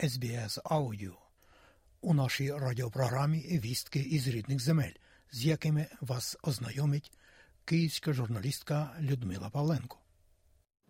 СБС Аудіо. У нашій радіопрограмі «Вістки із рідних земель, з якими вас ознайомить київська журналістка Людмила Павленко.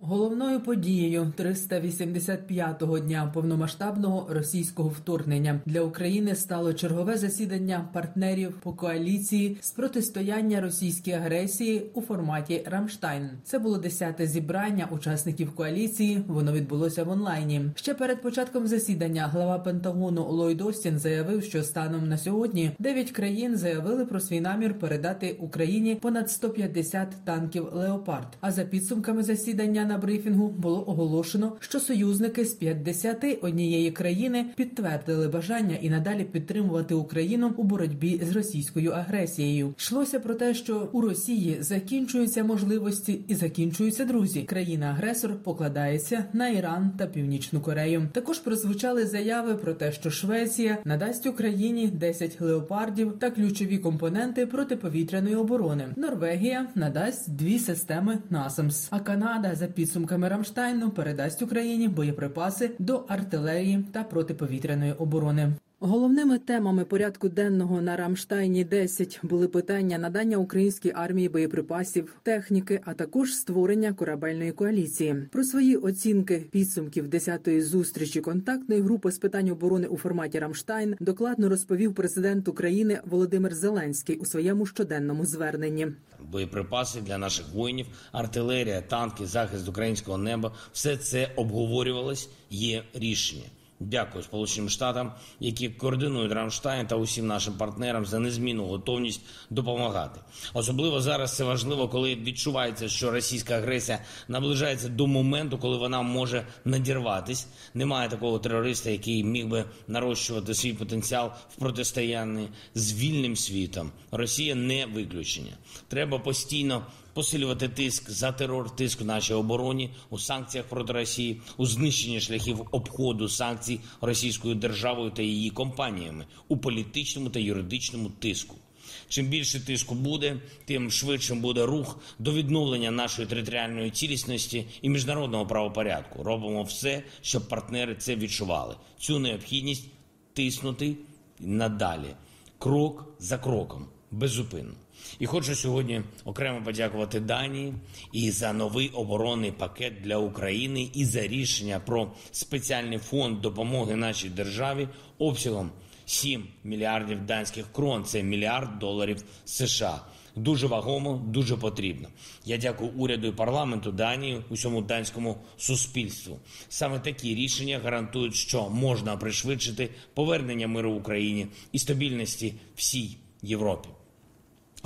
Головною подією 385-го дня повномасштабного російського вторгнення для України стало чергове засідання партнерів по коаліції з протистояння російській агресії у форматі Рамштайн. Це було десяте зібрання учасників коаліції. Воно відбулося в онлайні. Ще перед початком засідання глава Пентагону Ллойд Остін заявив, що станом на сьогодні дев'ять країн заявили про свій намір передати Україні понад 150 танків Леопард. А за підсумками засідання на брифінгу було оголошено, що союзники з 51 країни підтвердили бажання і надалі підтримувати Україну у боротьбі з російською агресією. Йшлося про те, що у Росії закінчуються можливості і закінчуються друзі. Країна-агресор покладається на Іран та Північну Корею. Також прозвучали заяви про те, що Швеція надасть Україні 10 леопардів та ключові компоненти протиповітряної оборони. Норвегія надасть дві системи НАСАМС, а Канада за підсумками Рамштайну передасть Україні боєприпаси до артилерії та протиповітряної оборони. Головними темами порядку денного на Рамштайні 10 були питання надання українській армії боєприпасів, техніки, а також створення корабельної коаліції. Про свої оцінки підсумків 10-ї зустрічі контактної групи з питань оборони у форматі Рамштайн докладно розповів президент України Володимир Зеленський у своєму щоденному зверненні. Боєприпаси для наших воїнів, артилерія, танки, захист українського неба все це обговорювалось. Є рішення. Дякую Сполученим Штатам, які координують Рамштайн та усім нашим партнерам за незмінну готовність допомагати. Особливо зараз це важливо, коли відчувається, що російська агресія наближається до моменту, коли вона може надірватись. Немає такого терориста, який міг би нарощувати свій потенціал в протистоянні з вільним світом. Росія не виключення. Треба постійно посилювати тиск за терор, тиск в нашій обороні у санкціях проти Росії, у знищенні шляхів обходу санкцій Російською державою та її компаніями у політичному та юридичному тиску. Чим більше тиску буде, тим швидшим буде рух до відновлення нашої територіальної цілісності і міжнародного правопорядку. Робимо все, щоб партнери це відчували. Цю необхідність тиснути надалі, крок за кроком, беззупинно. І хочу сьогодні окремо подякувати Данії і за новий оборонний пакет для України, і за рішення про спеціальний фонд допомоги нашій державі обсягом 7 мільярдів данських крон. Це мільярд доларів США. Дуже вагомо, дуже потрібно. Я дякую уряду і парламенту Данії, усьому данському суспільству. Саме такі рішення гарантують, що можна пришвидшити повернення миру в Україні і стабільності всій Європі.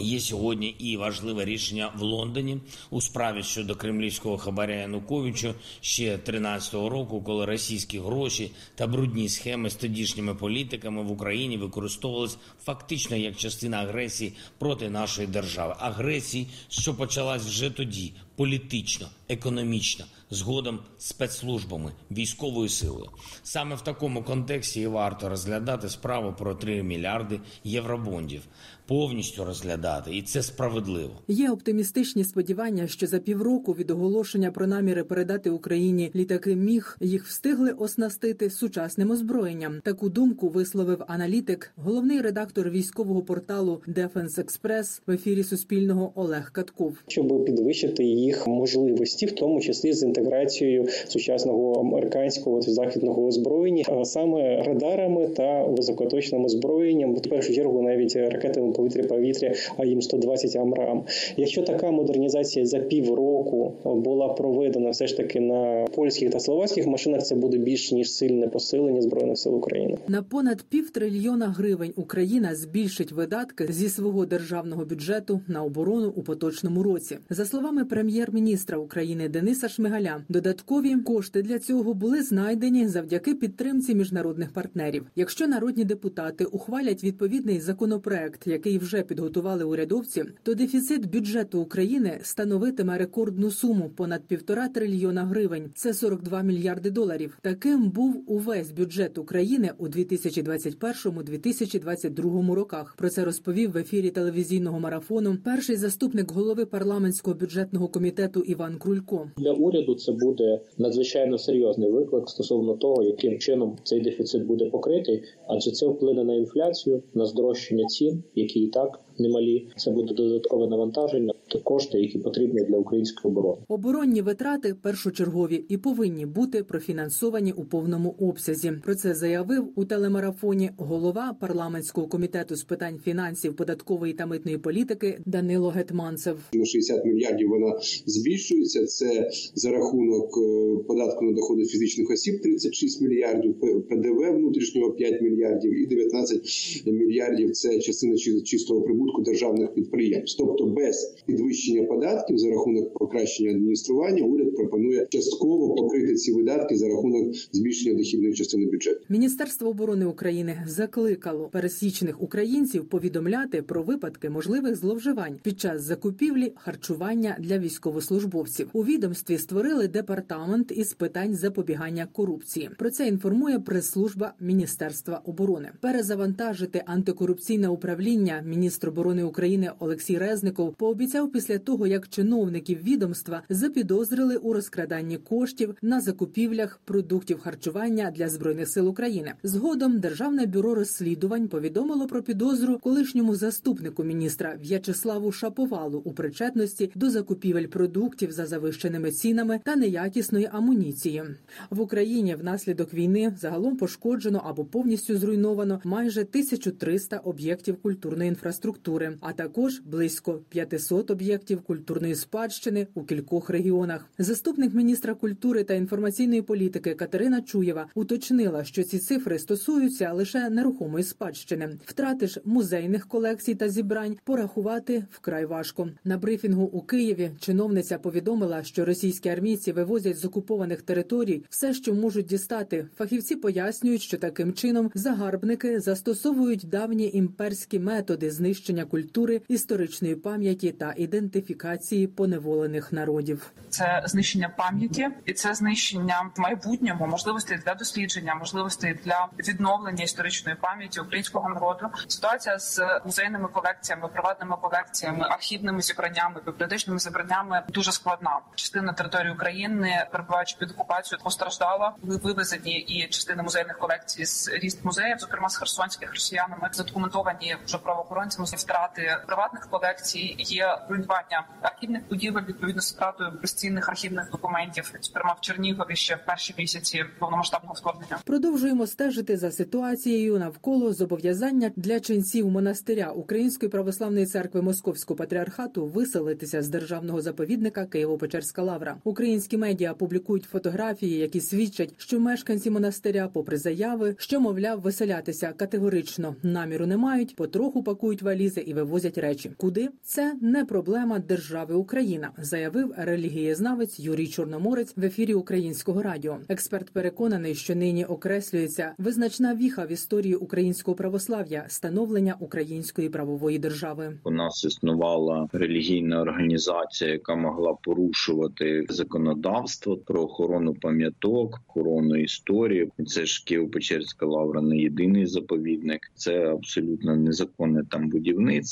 Є сьогодні і важливе рішення в Лондоні у справі щодо кремлівського хабаря Януковича ще 13-го року, коли російські гроші та брудні схеми з тодішніми політиками в Україні використовувались фактично як частина агресії проти нашої держави. Агресії, що почалась вже тоді, політично, економічно, згодом спецслужбами, військовою силою. Саме в такому контексті і варто розглядати справу про 3 мільярди євробондів. Повністю розглядати, і це справедливо. Є оптимістичні сподівання, що за півроку від оголошення про наміри передати Україні літаки МіГ їх встигли оснастити сучасним озброєнням. Таку думку висловив аналітик, головний редактор військового порталу Defense Express в ефірі Суспільного Олег Катков. Щоб підвищити їх можливості, в тому числі з інтеграцією сучасного американського та західного озброєння, а саме радарами та високоточним озброєнням, в першу чергу навіть ракетами повітря-повітря AIM 120 AMRAAM. Якщо така модернізація за півроку була проведена все ж таки на польських та словацьких машинах, це буде більш ніж сильне посилення збройних сил України. На понад півтрильйона гривень Україна збільшить видатки зі свого державного бюджету на оборону у поточному році. За словами прем'єр прем'єр-міністра України Дениса Шмигаля. Додаткові кошти для цього були знайдені завдяки підтримці міжнародних партнерів. Якщо народні депутати ухвалять відповідний законопроект, який вже підготували урядовці, то дефіцит бюджету України становитиме рекордну суму понад півтора трильйона гривень. Це 42 мільярди доларів. Таким був увесь бюджет України у 2021-2022 роках. Про це розповів в ефірі телевізійного марафону перший заступник голови парламентського бюджетного комітету Іван Крулько. Для уряду це буде надзвичайно серйозний виклик стосовно того, яким чином цей дефіцит буде покритий, адже це вплине на інфляцію, на здорожчання цін, які і так немалі. Це буде додаткове навантаження та кошти, які потрібні для української оборони. Оборонні витрати першочергові і повинні бути профінансовані у повному обсязі. Про це заявив у телемарафоні голова парламентського комітету з питань фінансів, податкової та митної політики Данило Гетманцев. на 60 мільярдів вона збільшується. Це за рахунок е, податку на доходи фізичних осіб 36 мільярдів, ПДВ внутрішнього 5 мільярдів і 19 мільярдів це частина чи- чистого прибутку державних підприємств. Тобто без підвищення податків за рахунок покращення адміністрування уряд пропонує частково покрити ці видатки за рахунок збільшення дохідної частини бюджету. Міністерство оборони України закликало пересічних українців повідомляти про випадки можливих зловживань під час закупівлі харчування для військовослужбовців. У відомстві створили департамент із питань запобігання корупції. Про це інформує прес-служба Міністерства оборони. Перезавантажити антикорупційне управління міністр оборони України Олексій Резников пообіцяв після того, як чиновників відомства запідозрили у розкраданні коштів на закупівлях продуктів харчування для збройних сил України. Згодом Державне бюро розслідувань повідомило про підозру колишньому заступнику міністра В'ячеславу Шаповалу у причетності до закупівель продуктів за завищеними цінами та неякісної амуніції. В Україні внаслідок війни загалом пошкоджено або повністю зруйновано майже 1300 об'єктів культурної інфраструктури, а також близько 500 об'єктів культурної спадщини у кількох регіонах. Заступник міністра культури та інформаційної політики Катерина Чуєва уточнила, що ці цифри стосуються лише нерухомої спадщини. Втрати ж музейних колекцій та зібрань порахувати вкрай важко. На брифінгу у Києві чиновниця повідомила, що російські армійці вивозять з окупованих територій все, що можуть дістати. Фахівці пояснюють, що таким чином загарбники застосовують давні імперські методи знищення культури, історичної пам'яті та ідентифікації поневолених народів. це знищення пам'яті, і це знищення в майбутньому можливостей для дослідження, можливостей для відновлення історичної пам'яті українського народу. Ситуація з музейними колекціями, приватними колекціями, архівними зібраннями, бібліотечними зібраннями дуже складна. Частина території України, перебуваючи під окупацією, постраждала. Були вивезені і частини музейних колекцій з різних музеїв, зокрема з херсонських росіянами, задокументовані вже правоохоронцями втрати приватних колекцій. Є руйнування архівних будівель відповідно з втратою безцінних архівних документів, зокрема в Чернігові ще в перші місяці повномасштабного вторгнення. Продовжуємо стежити за ситуацією навколо зобов'язання для ченців монастиря Української православної церкви Московського патріархату виселитися з державного заповідника Києво-Печерська лавра. Українські медіа публікують фотографії, які свідчать, що мешканці монастиря, попри заяви, що мовляв, виселятися категорично наміру не мають, потроху пакують валізи і вивозять речі. Куди це не проблема держави Україна, заявив релігієзнавець Юрій Чорноморець в ефірі Українського радіо. Експерт переконаний, що нині окреслюється визначна віха в історії українського православ'я, становлення української правової держави. У нас існувала релігійна організація, яка могла порушувати законодавство про охорону пам'яток, охорону історії. Це ж Києво-Печерська лавра не єдиний заповідник. Це абсолютно незаконне там будівництво. І,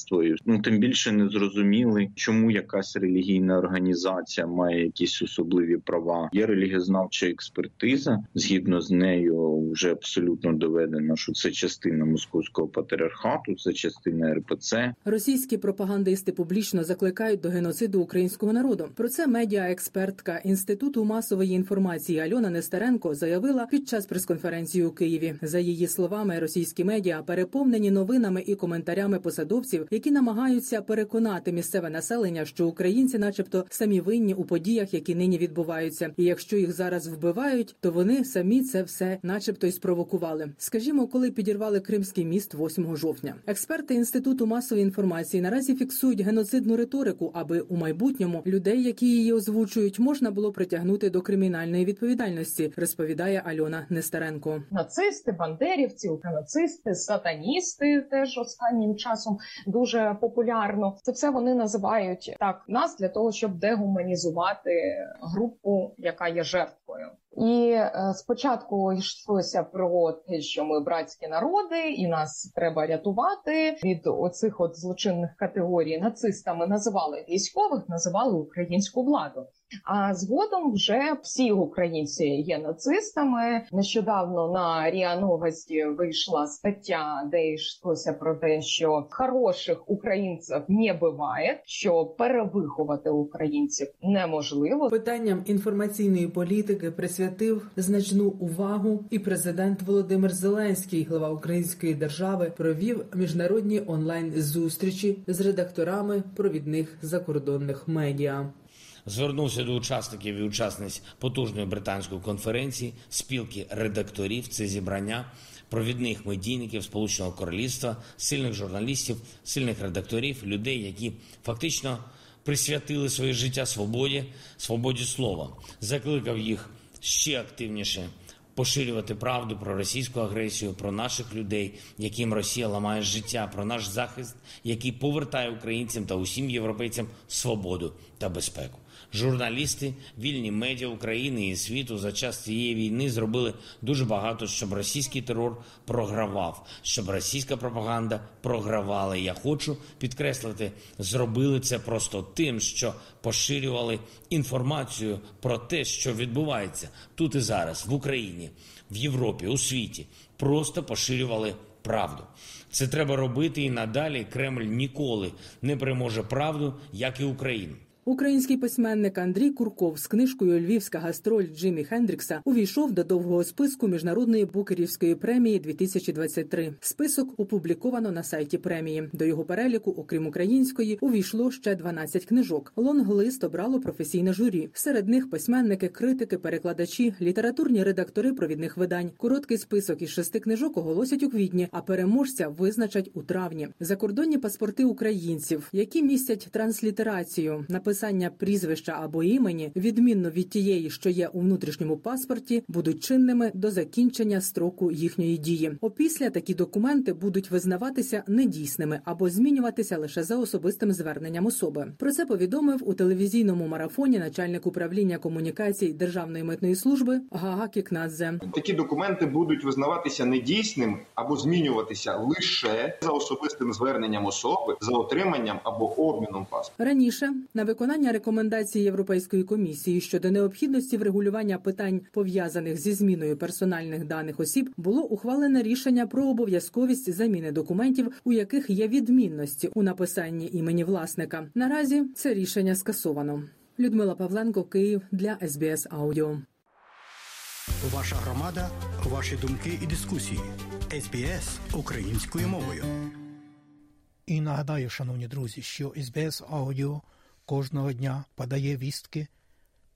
Ну тим більше не зрозуміли, чому якась релігійна організація має якісь особливі права. Є релігієзнавча експертиза. Згідно з нею, вже абсолютно доведено, що це частина московського патріархату, це частина РПЦ. Російські пропагандисти публічно закликають до геноциду українського народу. Про це медіаекспертка інституту масової інформації Альона Нестеренко заявила під час прес-конференції у Києві. За її словами, російські медіа переповнені новинами і коментарями посадовців, які намагаються переконати місцеве населення, що українці, начебто, самі винні у подіях, які нині відбуваються. І якщо їх зараз вбивають, то вони самі це все, начебто. й спровокували. Скажімо, коли підірвали Кримський міст 8 жовтня. Експерти інституту масової інформації наразі фіксують геноцидну риторику, аби у майбутньому людей, які її озвучують, можна було притягнути до кримінальної відповідальності, розповідає Альона Нестеренко. Нацисти, бандерівці, геноцисти, сатаністи теж останнім часом дуже популярно. Це все вони називають так нас для того, щоб дегуманізувати групу, яка є жертвою. І е, спочатку йшлося про те, що ми братські народи, і нас треба рятувати від оцих от злочинних категорій. Нацистами називали військових, називали українську владу. А згодом вже всі українці є нацистами. Нещодавно на Ріа Новості вийшла стаття, де йшлося про те, що хороших українців не буває, що перевиховати українців неможливо. Питанням інформаційної політики присвятив значну увагу, і президент Володимир Зеленський, глава Української держави, провів міжнародні онлайн зустрічі з редакторами провідних закордонних медіа. Звернувся до учасників і учасниць потужної британської конференції, спілки редакторів. Це зібрання провідних медійників Сполученого Королівства, сильних журналістів, сильних редакторів, людей, які фактично присвятили своє життя свободі, свободі слова, закликав їх ще активніше. Поширювати правду про російську агресію, про наших людей, яким Росія ламає життя, про наш захист, який повертає українцям та усім європейцям свободу та безпеку. Журналісти, вільні медіа України і світу за час цієї війни зробили дуже багато, щоб російський терор програвав, щоб російська пропаганда програвала. Я хочу підкреслити, зробили це просто тим, що поширювали інформацію про те, що відбувається тут і зараз, в Україні, в Європі, у світі. Просто поширювали правду. Це треба робити і надалі. Кремль ніколи не переможе правду, як і Україну. Український письменник Андрій Курков з книжкою Львівська гастроль Джиммі Хендрікса увійшов до довгого списку міжнародної букерівської премії 2023. Список опубліковано на сайті премії. До його переліку, окрім української, увійшло ще 12 книжок. Лонглист обрало професійне журі. Серед них письменники, критики, перекладачі, літературні редактори провідних видань. Короткий список із шести книжок оголосять у квітні, а переможця визначать у травні. Закордонні паспорти українців, які містять транслітерацію, написання прізвища або імені, відмінно від тієї, що є у внутрішньому паспорті, будуть чинними до закінчення строку їхньої дії. Опісля такі документи будуть визнаватися недійсними або змінюватися лише за особистим зверненням особи. Про це повідомив у телевізійному марафоні начальник управління комунікацій Державної митної служби Гага Кікнадзе. Такі документи будуть визнаватися недійсним або змінюватися лише за особистим зверненням особи за отриманням або обміном паспорта. Раніше на виконання рекомендацій Європейської комісії щодо необхідності врегулювання питань пов'язаних зі зміною персональних даних осіб було ухвалене рішення про обов'язковість заміни документів, у яких є відмінності у написанні імені власника. Наразі це рішення скасовано. Людмила Павленко, Київ для СБС Аудіо. Ваша громада, ваші думки і дискусії. СБС українською мовою. І нагадаю, шановні друзі, що СБС Аудіо кожного дня подає вістки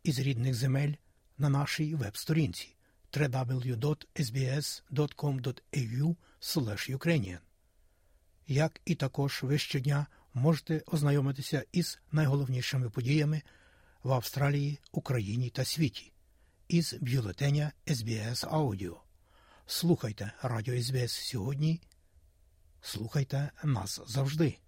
із рідних земель на нашій веб-сторінці www.sbs.com.au Ukrainian. Як і також ви щодня можете ознайомитися із найголовнішими подіями в Австралії, Україні та світі із бюлетеня SBS Audio. Слухайте радіо SBS сьогодні. Слухайте нас завжди.